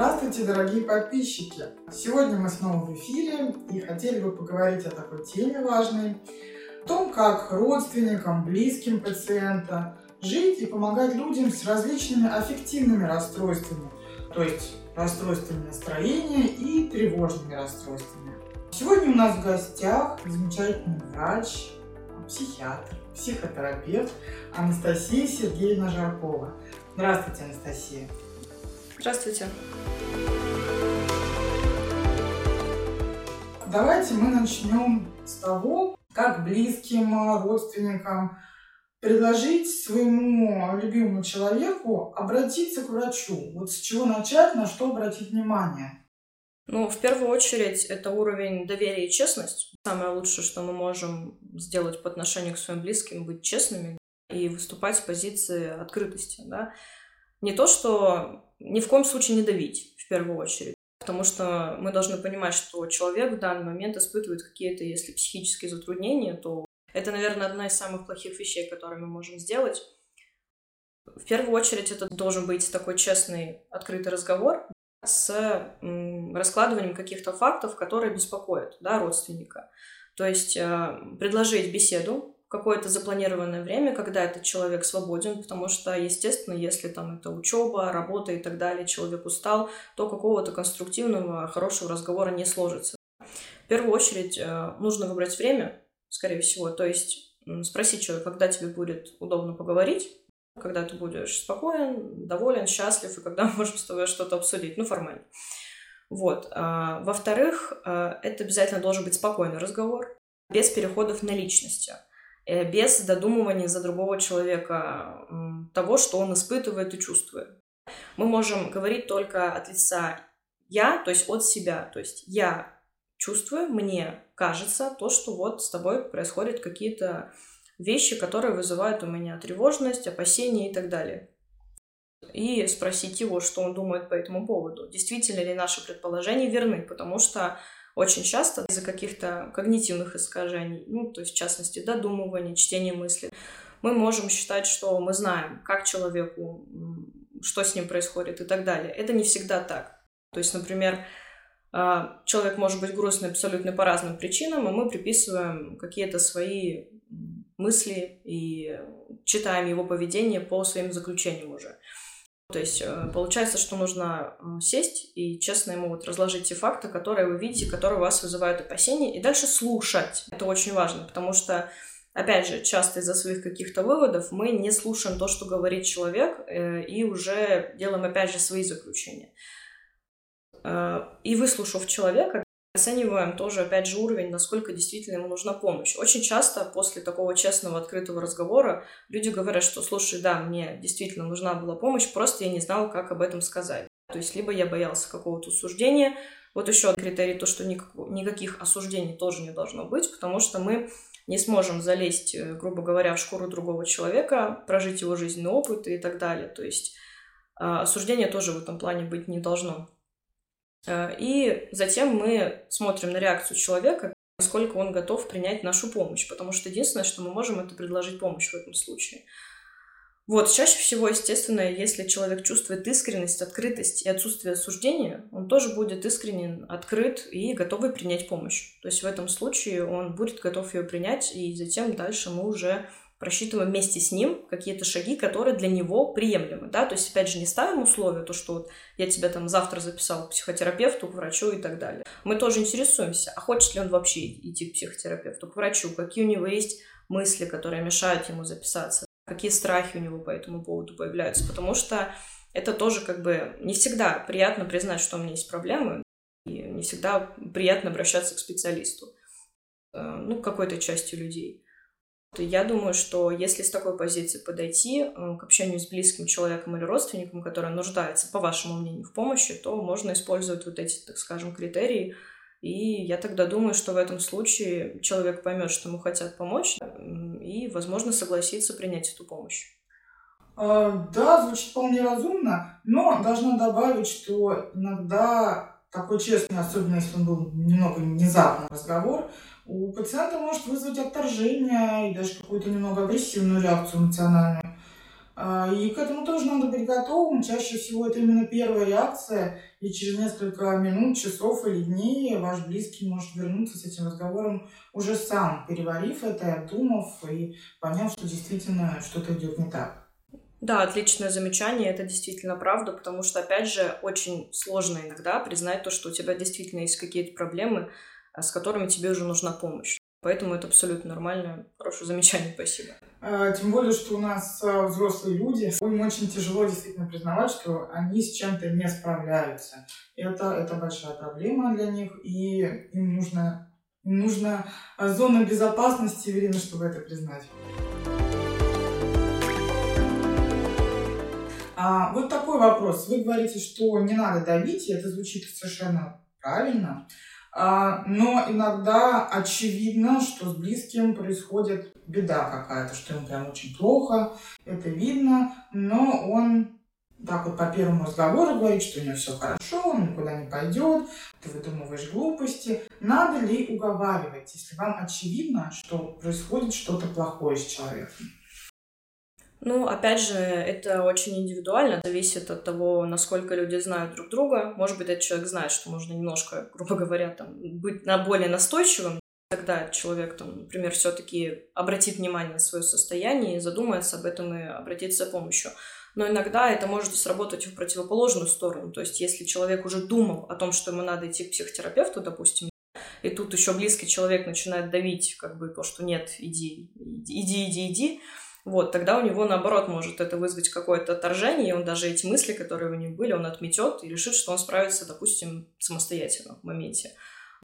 Здравствуйте, дорогие подписчики! Сегодня мы снова в эфире и хотели бы поговорить о такой теме важной, о том, как родственникам, близким пациента жить и помогать людям с различными аффективными расстройствами, то есть расстройствами настроения и тревожными расстройствами. Сегодня у нас в гостях замечательный врач, психиатр, психотерапевт Анастасия Сергеевна Жаркова. Здравствуйте, Анастасия. Здравствуйте. Давайте мы начнем с того, как близким, родственникам предложить своему любимому человеку обратиться к врачу. Вот с чего начать, на что обратить внимание? Ну, в первую очередь, это уровень доверия и честность. Самое лучшее, что мы можем сделать по отношению к своим близким, быть честными и выступать с позиции открытости, да. Не то, что ни в коем случае не давить, в первую очередь. Потому что мы должны понимать, что человек в данный момент испытывает какие-то, если психические затруднения, то это, наверное, одна из самых плохих вещей, которые мы можем сделать. В первую очередь это должен быть такой честный, открытый разговор с раскладыванием каких-то фактов, которые беспокоят да, родственника. То есть э, предложить беседу какое-то запланированное время, когда этот человек свободен, потому что, естественно, если там это учеба, работа и так далее, человек устал, то какого-то конструктивного, хорошего разговора не сложится. В первую очередь э, нужно выбрать время, скорее всего, то есть спросить человека, когда тебе будет удобно поговорить, когда ты будешь спокоен, доволен, счастлив, и когда мы можем с тобой что-то обсудить, ну, формально. Вот. А, во-вторых, э, это обязательно должен быть спокойный разговор, без переходов на личности. Э, без додумывания за другого человека того, что он испытывает и чувствует. Мы можем говорить только от лица я, то есть от себя. То есть я чувствую, мне кажется то, что вот с тобой происходят какие-то вещи, которые вызывают у меня тревожность, опасения и так далее. И спросить его, что он думает по этому поводу. Действительно ли наши предположения верны, потому что очень часто из-за каких-то когнитивных искажений, ну, то есть, в частности, додумывания, чтения мыслей, мы можем считать, что мы знаем, как человеку, что с ним происходит и так далее. Это не всегда так. То есть, например, а, человек может быть грустный абсолютно по разным причинам, и мы приписываем какие-то свои мысли и читаем его поведение по своим заключениям уже. То есть э, получается, что нужно сесть и честно ему вот разложить те факты, которые вы видите, которые у вас вызывают опасения, и дальше слушать. Это очень важно, потому что, опять же, часто из-за своих каких-то выводов мы не слушаем то, что говорит человек, э, и уже делаем, опять же, свои заключения. Э, и выслушав человека, Оцениваем тоже, опять же, уровень, насколько действительно ему нужна помощь. Очень часто после такого честного, открытого разговора люди говорят, что, слушай, да, мне действительно нужна была помощь, просто я не знал, как об этом сказать. То есть либо я боялся какого-то осуждения. Вот еще критерий, то, что никак, никаких осуждений тоже не должно быть, потому что мы не сможем залезть, э, грубо говоря, в шкуру другого человека, прожить его жизненный опыт и так далее. То есть а, осуждения тоже в этом плане быть не должно. Э, и затем мы смотрим на реакцию человека, насколько он готов принять нашу помощь, потому что единственное, что мы можем, это предложить помощь в этом случае. Вот, чаще всего, естественно, если человек чувствует искренность, открытость и отсутствие осуждения, он тоже будет искренен, открыт и готовый принять помощь. То есть в этом случае он будет готов ее принять, и затем дальше мы уже просчитываем вместе с ним какие-то шаги, которые для него приемлемы, да, то есть, опять же, не ставим условия, то, что вот я тебя там завтра записал к психотерапевту, к врачу и так далее. Мы тоже интересуемся, а хочет ли он вообще идти к психотерапевту, к врачу, какие у него есть мысли, которые мешают ему записаться, какие страхи у него по этому поводу появляются, потому что это тоже как бы не всегда приятно признать, что у меня есть проблемы, и не всегда приятно обращаться к специалисту, э, ну, какой-то части людей. Я думаю, что если с такой позиции подойти э, к общению с близким человеком или родственником, который нуждается, по вашему мнению, в помощи, то можно использовать вот эти, так скажем, критерии. И я тогда думаю, что в этом случае человек поймет, что ему хотят помочь, и, возможно, согласится принять эту помощь. А, да, звучит вполне разумно, но должна добавить, что иногда такой честный, особенно если он был немного внезапный разговор, у пациента может вызвать отторжение и даже какую-то немного агрессивную реакцию эмоциональную. А, и к этому тоже надо быть готовым. Чаще всего это именно первая реакция, и через несколько минут, часов или дней ваш близкий может вернуться с этим разговором уже сам, переварив это, обдумав и поняв, что действительно что-то идет не так. Да, отличное замечание, это действительно правда, потому что, опять же, очень сложно иногда признать то, что у тебя действительно есть какие-то проблемы, а, с которыми тебе уже нужна помощь. Поэтому это абсолютно нормально. Хорошее замечание, спасибо. А, тем более, что у нас а, взрослые люди, им очень тяжело действительно признавать, что они с чем-то не справляются. Это, это большая проблема для них, и им нужно, им нужна зона безопасности, Ирина, чтобы это признать. А, вот такой вопрос. Вы говорите, что не надо давить, и это звучит совершенно правильно. А, но иногда очевидно, что с близким происходит беда какая-то, что ему прям очень плохо, это видно, но он так вот по первому разговору говорит, что у него все хорошо, он никуда не пойдет, ты выдумываешь глупости. Надо ли уговаривать, если вам очевидно, что происходит что-то плохое с человеком? Ну, опять же, это очень индивидуально, зависит от того, насколько люди знают друг друга. Может быть, этот человек знает, что можно немножко, грубо говоря, там, быть на более настойчивым. Тогда человек, там, например, все-таки обратит внимание на свое состояние, задумается об этом и обратится за помощью. Но иногда это может сработать в противоположную сторону. То есть, если человек уже думал о том, что ему надо идти к психотерапевту, допустим, и тут еще близкий человек начинает давить, как бы то, что нет, иди, иди, иди, иди, иди вот, тогда у него, наоборот, может это вызвать какое-то отторжение, и он даже эти мысли, которые у него были, он отметет и решит, что он справится, допустим, самостоятельно в моменте.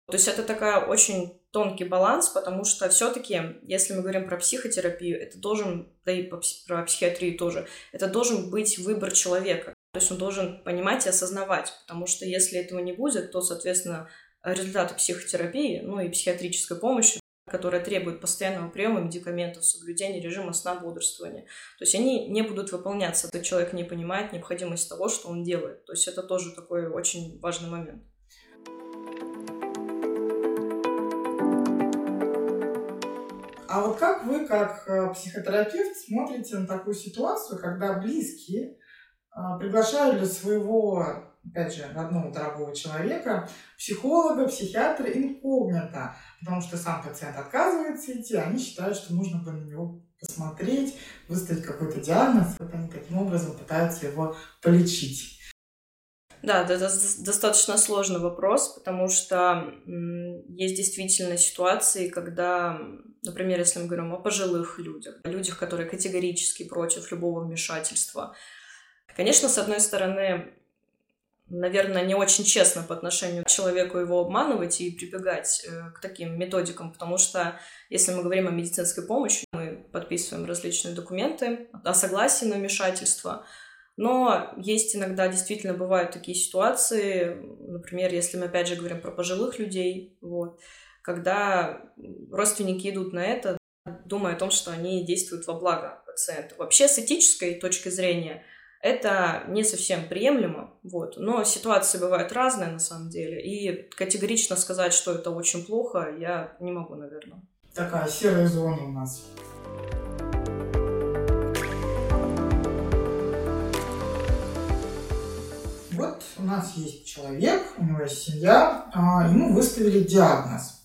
То есть это такая очень тонкий баланс, потому что все-таки, если мы говорим про психотерапию, это должен, да и про психиатрию тоже, это должен быть выбор человека. То есть он должен понимать и осознавать, потому что если этого не будет, то, соответственно, результаты психотерапии, ну и психиатрической помощи которые требуют постоянного приема медикаментов, соблюдения режима сна, бодрствования. То есть они не будут выполняться, если человек не понимает необходимость того, что он делает. То есть это тоже такой очень важный момент. А вот как вы, как э, психотерапевт, смотрите на такую ситуацию, когда близкие э, приглашают для своего опять же, родного дорогого человека, психолога, психиатра инкогнито, потому что сам пациент отказывается идти, они считают, что нужно бы на него посмотреть, выставить какой-то диагноз, вот они таким образом пытаются его полечить. Да, это достаточно сложный вопрос, потому что есть действительно ситуации, когда, например, если мы говорим о пожилых людях, о людях, которые категорически против любого вмешательства, Конечно, с одной стороны, наверное, не очень честно по отношению к человеку его обманывать и прибегать э, к таким методикам, потому что если мы говорим о медицинской помощи, мы подписываем различные документы о согласии на вмешательство, но есть иногда действительно бывают такие ситуации, например, если мы опять же говорим про пожилых людей, вот, когда родственники идут на это, думая о том, что они действуют во благо пациента. Вообще, с этической точки зрения, это не совсем приемлемо, вот. Но ситуации бывают разные на самом деле, и категорично сказать, что это очень плохо, я не могу, наверное. Такая серая зона у нас. Вот у нас есть человек, у него есть семья, а, ему выставили диагноз.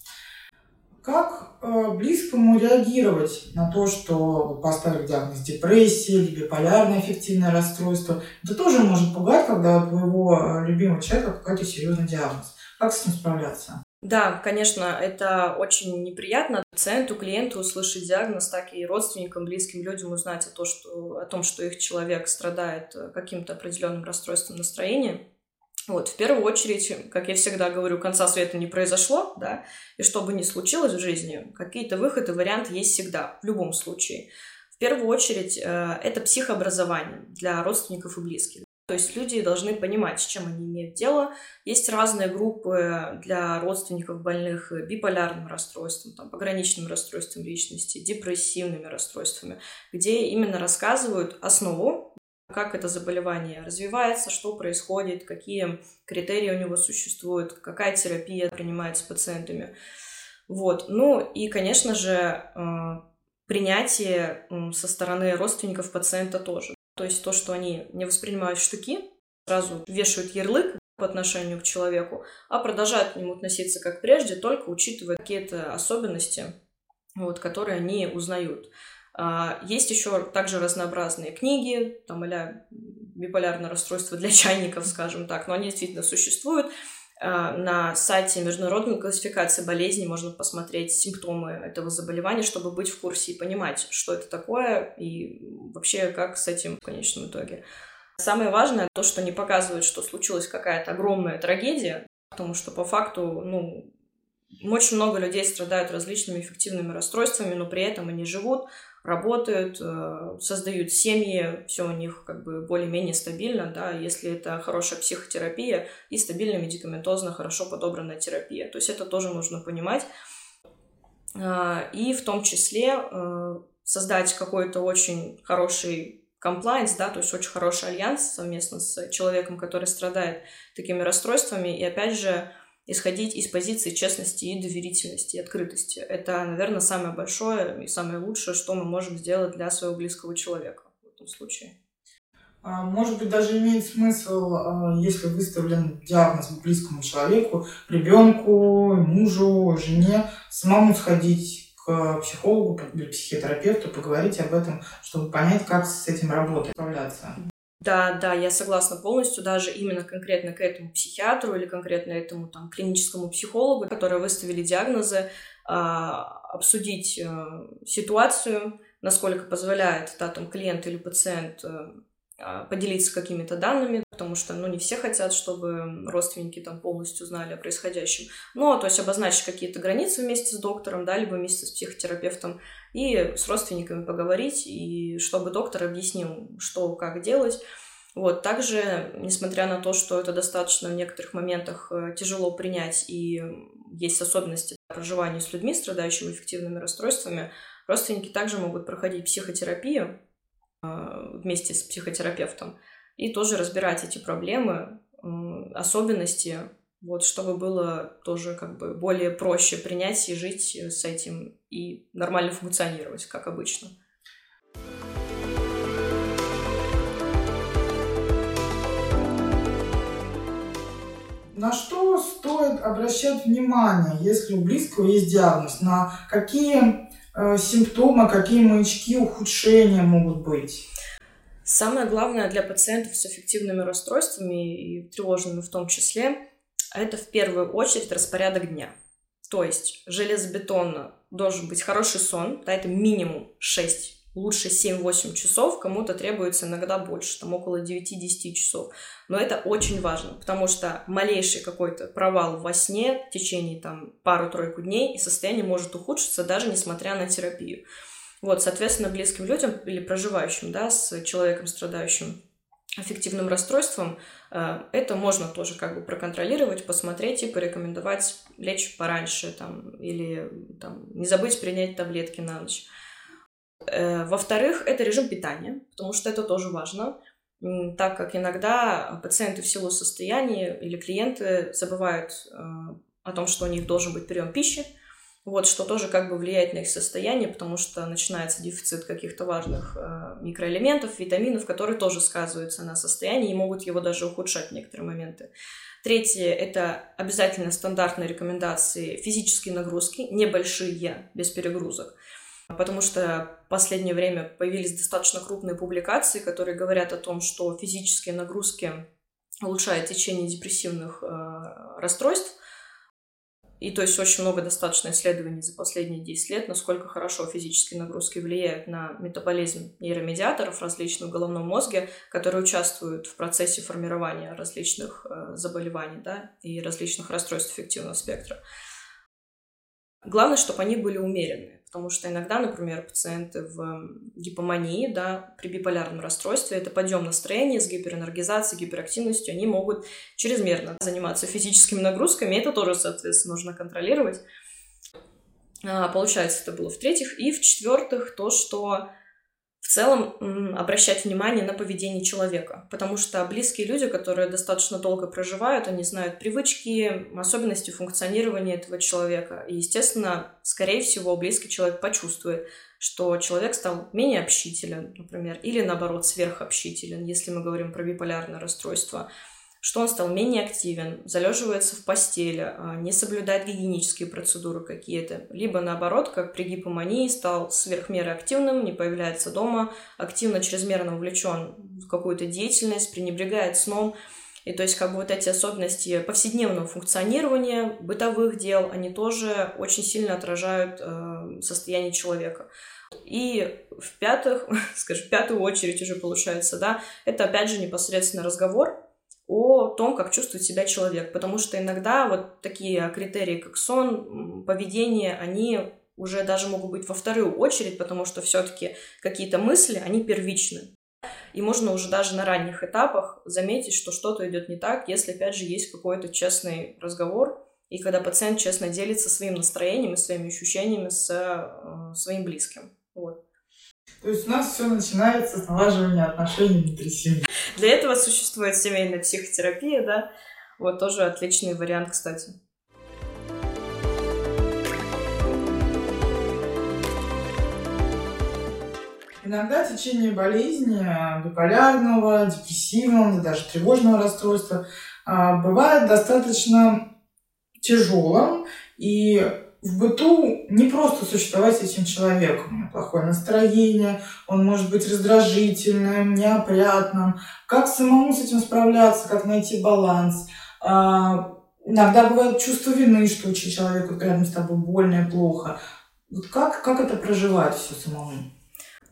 Как близкому реагировать на то, что поставили диагноз депрессии или биполярное аффективное расстройство. Это тоже может пугать, когда у твоего э, любимого человека какой-то серьезный диагноз. Как с этим справляться? Да, конечно, это очень неприятно пациенту, клиенту услышать диагноз, так и родственникам, близким людям узнать о, том, что, о том, что их человек страдает э, каким-то определенным расстройством настроения. Вот, в первую очередь, как я всегда говорю, конца света не произошло, да, и что бы ни случилось в жизни, какие-то выходы, варианты есть всегда, в любом случае. В первую очередь, э, это психообразование для родственников и близких. То есть люди должны понимать, с чем они имеют дело. Есть разные группы для родственников больных биполярным расстройством, там, пограничным расстройством личности, депрессивными расстройствами, где именно рассказывают основу как это заболевание развивается, что происходит, какие критерии у него существуют, какая терапия принимается пациентами. Вот. Ну и, конечно же, э, принятие со стороны родственников пациента тоже. То есть то, что они не воспринимают штуки, сразу вешают ярлык по отношению к человеку, а продолжают к нему относиться как прежде, только учитывая какие-то особенности, вот, которые они узнают. А, есть еще также разнообразные книги, там, а биполярное расстройство для чайников, скажем так, но они действительно существуют. А, на сайте Международной классификации болезней можно посмотреть симптомы этого заболевания, чтобы быть в курсе и понимать, что это такое и вообще как с этим в конечном итоге. Самое важное то, что не показывает, что случилась какая-то огромная трагедия, потому что по факту, ну, очень много людей страдают различными эффективными расстройствами, но при этом они живут, работают, э, создают семьи, все у них как бы более-менее стабильно, да, если это хорошая психотерапия и стабильная медикаментозно хорошо подобранная терапия. То есть это тоже нужно понимать. А, и в том числе э, создать какой-то очень хороший комплайнс, да, то есть очень хороший альянс совместно с человеком, который страдает такими расстройствами, и опять же исходить из позиции честности и доверительности, и открытости. Это, наверное, самое большое и самое лучшее, что мы можем сделать для своего близкого человека в этом случае. А, может быть, даже имеет смысл, а, если выставлен диагноз близкому человеку, ребенку, мужу, жене, самому сходить к психологу психотерапевту, поговорить об этом, чтобы понять, как с этим работать, справляться. Да, да, я согласна полностью, даже именно конкретно к этому психиатру или конкретно этому там клиническому психологу, которые выставили диагнозы, а, обсудить а, ситуацию, насколько позволяет да, там клиент или пациент э, а, поделиться какими-то данными, потому что, ну, не все хотят, чтобы родственники там полностью знали о происходящем. Но, то есть обозначить какие-то границы вместе с доктором, да, либо вместе с психотерапевтом, и с родственниками поговорить, и чтобы доктор объяснил, что, как делать. Вот, также, несмотря на то, что это достаточно в некоторых моментах э, тяжело принять и есть особенности проживания с людьми, страдающими эффективными расстройствами, родственники также могут проходить психотерапию, а, вместе с психотерапевтом и тоже разбирать эти проблемы, особенности, вот, чтобы было тоже как бы более проще принять и жить с этим и нормально функционировать, как обычно. На что стоит обращать внимание, если у близкого есть диагноз? На какие Э, симптомы, какие маячки ухудшения могут быть? Самое главное для пациентов с эффективными расстройствами и тревожными в том числе, это в первую очередь распорядок дня. То есть железобетонно должен быть хороший сон, да, это минимум 6 лучше 7-8 часов, кому-то требуется иногда больше, там около 9-10 часов. Но это очень важно, потому что малейший какой-то провал во сне в течение там пару-тройку дней, и состояние может ухудшиться даже несмотря на терапию. Вот, соответственно, близким людям или проживающим, да, с человеком, страдающим аффективным расстройством, э, это можно тоже как бы проконтролировать, посмотреть и порекомендовать лечь пораньше там, или там, не забыть принять таблетки на ночь. Э, во-вторых, это режим питания, потому что это тоже важно, так как иногда пациенты в силу состояния или клиенты забывают э, о том, что у них должен быть прием пищи, вот, что тоже как бы влияет на их состояние, потому что начинается дефицит каких-то важных э, микроэлементов, витаминов, которые тоже сказываются на состоянии и могут его даже ухудшать в некоторые моменты. Третье – это обязательно стандартные рекомендации физические нагрузки, небольшие, без перегрузок – потому что в последнее время появились достаточно крупные публикации, которые говорят о том, что физические нагрузки улучшают течение депрессивных э, расстройств. И то есть очень много достаточно исследований за последние 10 лет, насколько хорошо физические нагрузки влияют на метаболизм нейромедиаторов различных в головном мозге, которые участвуют в процессе формирования различных э, заболеваний да, и различных расстройств эффективного спектра. Главное, чтобы они были умеренные потому что иногда, например, пациенты в гипомании, да, при биполярном расстройстве, это подъем настроения с гиперэнергизацией, гиперактивностью, они могут чрезмерно заниматься физическими нагрузками, это тоже, соответственно, нужно контролировать. А, получается, это было в-третьих. И в-четвертых, то, что в целом обращать внимание на поведение человека, потому что близкие люди, которые достаточно долго проживают, они знают привычки, особенности функционирования этого человека. И, естественно, скорее всего, близкий человек почувствует, что человек стал менее общителен, например, или наоборот сверхобщителен, если мы говорим про биполярное расстройство, что он стал менее активен, залеживается в постели, а, не соблюдает гигиенические процедуры какие-то, либо наоборот, как при гипомании, стал сверхмеры активным, не появляется дома, активно чрезмерно увлечен в какую-то деятельность, пренебрегает сном, и то есть как бы вот эти особенности повседневного функционирования, бытовых дел, они тоже очень сильно отражают э, состояние человека. И в-пятых, скажем, в пятую очередь уже получается, да, это опять же непосредственно разговор о том, как чувствует себя человек. Потому что иногда вот такие критерии, как сон, поведение, они уже даже могут быть во вторую очередь, потому что все-таки какие-то мысли, они первичны. И можно уже даже на ранних этапах заметить, что что-то идет не так, если, опять же, есть какой-то честный разговор, и когда пациент честно делится своим настроением и своими ощущениями с э, своим близким. То есть у нас все начинается с налаживания отношений внутри семьи. Для этого существует семейная психотерапия, да. Вот тоже отличный вариант, кстати. Иногда течение болезни, биполярного, депрессивного, даже тревожного расстройства а, бывает достаточно тяжелым, и в быту не просто существовать с этим человеком. Плохое настроение, он может быть раздражительным, неопрятным. Как самому с этим справляться, как найти баланс. А, иногда бывает чувство вины, что человеку рядом с тобой больно и плохо. Вот как, как это проживать все самому?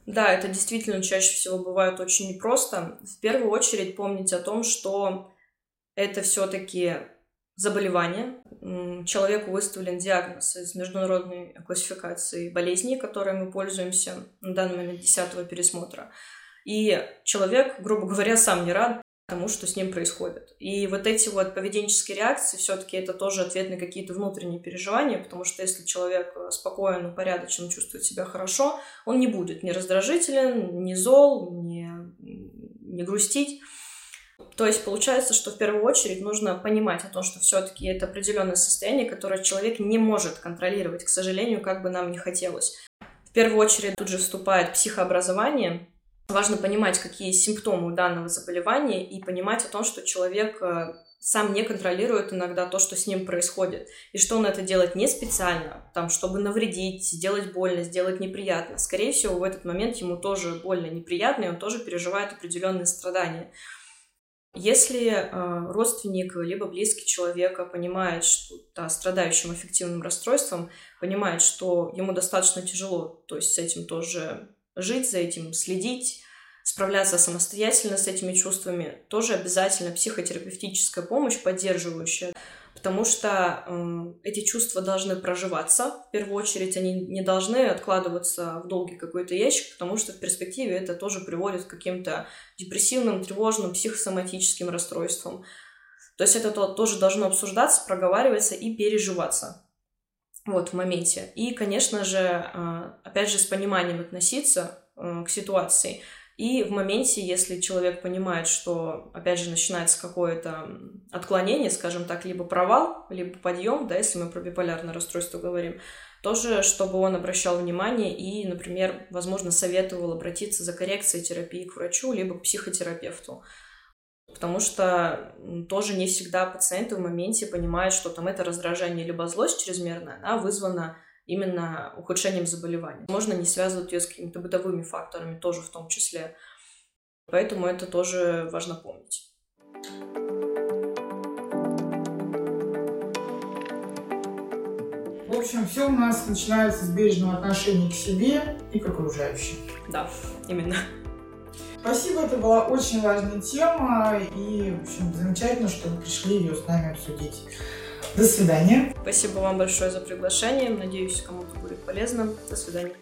Да, это действительно чаще всего бывает очень непросто. В первую очередь помнить о том, что это все-таки заболевание. Человеку выставлен диагноз из международной классификации болезней, которой мы пользуемся на данный момент 10 пересмотра. И человек, грубо говоря, сам не рад тому, что с ним происходит. И вот эти вот поведенческие реакции, все-таки это тоже ответ на какие-то внутренние переживания, потому что если человек э, спокоен, упорядочен, чувствует себя хорошо, он не будет ни раздражителен, ни зол, ни, ни грустить. То есть получается, что в первую очередь нужно понимать о том, что все-таки это определенное состояние, которое человек не может контролировать, к сожалению, как бы нам не хотелось. В первую очередь тут же вступает психообразование, Важно понимать, какие симптомы у данного заболевания и понимать о том, что человек э, сам не контролирует иногда то, что с ним происходит, и что он это делает не специально, там, чтобы навредить, сделать больно, сделать неприятно. Скорее всего, в этот момент ему тоже больно, неприятно, и он тоже переживает определенные страдания. Если э, родственник либо близкий человека понимает, что да, страдающим аффективным расстройством, понимает, что ему достаточно тяжело, то есть с этим тоже жить за этим, следить, справляться самостоятельно с этими чувствами, тоже обязательно психотерапевтическая помощь поддерживающая, потому что э, эти чувства должны проживаться. В первую очередь они не должны откладываться в долгий какой-то ящик, потому что в перспективе это тоже приводит к каким-то депрессивным, тревожным, психосоматическим расстройствам. То есть это тоже должно обсуждаться, проговариваться и переживаться вот в моменте. И, конечно же, а, опять же, с пониманием относиться э, к ситуации. И в моменте, если человек понимает, что, опять же, начинается какое-то отклонение, скажем так, либо провал, либо подъем, да, если мы про биполярное расстройство говорим, тоже, чтобы он обращал внимание и, например, возможно, советовал обратиться за коррекцией терапии к врачу, либо к психотерапевту. Потому что тоже не всегда пациенты в моменте понимают, что там это раздражение либо злость чрезмерная, она вызвана именно ухудшением заболевания. Можно не связывать ее с какими-то бытовыми факторами тоже в том числе. Поэтому это тоже важно помнить. В общем, все у нас начинается с бережного отношения к себе и к окружающим. Да, именно. Спасибо, это была очень важная тема, и, в общем, замечательно, что вы пришли ее с нами обсудить. До свидания. Спасибо вам большое за приглашение. Надеюсь, кому-то будет полезно. До свидания.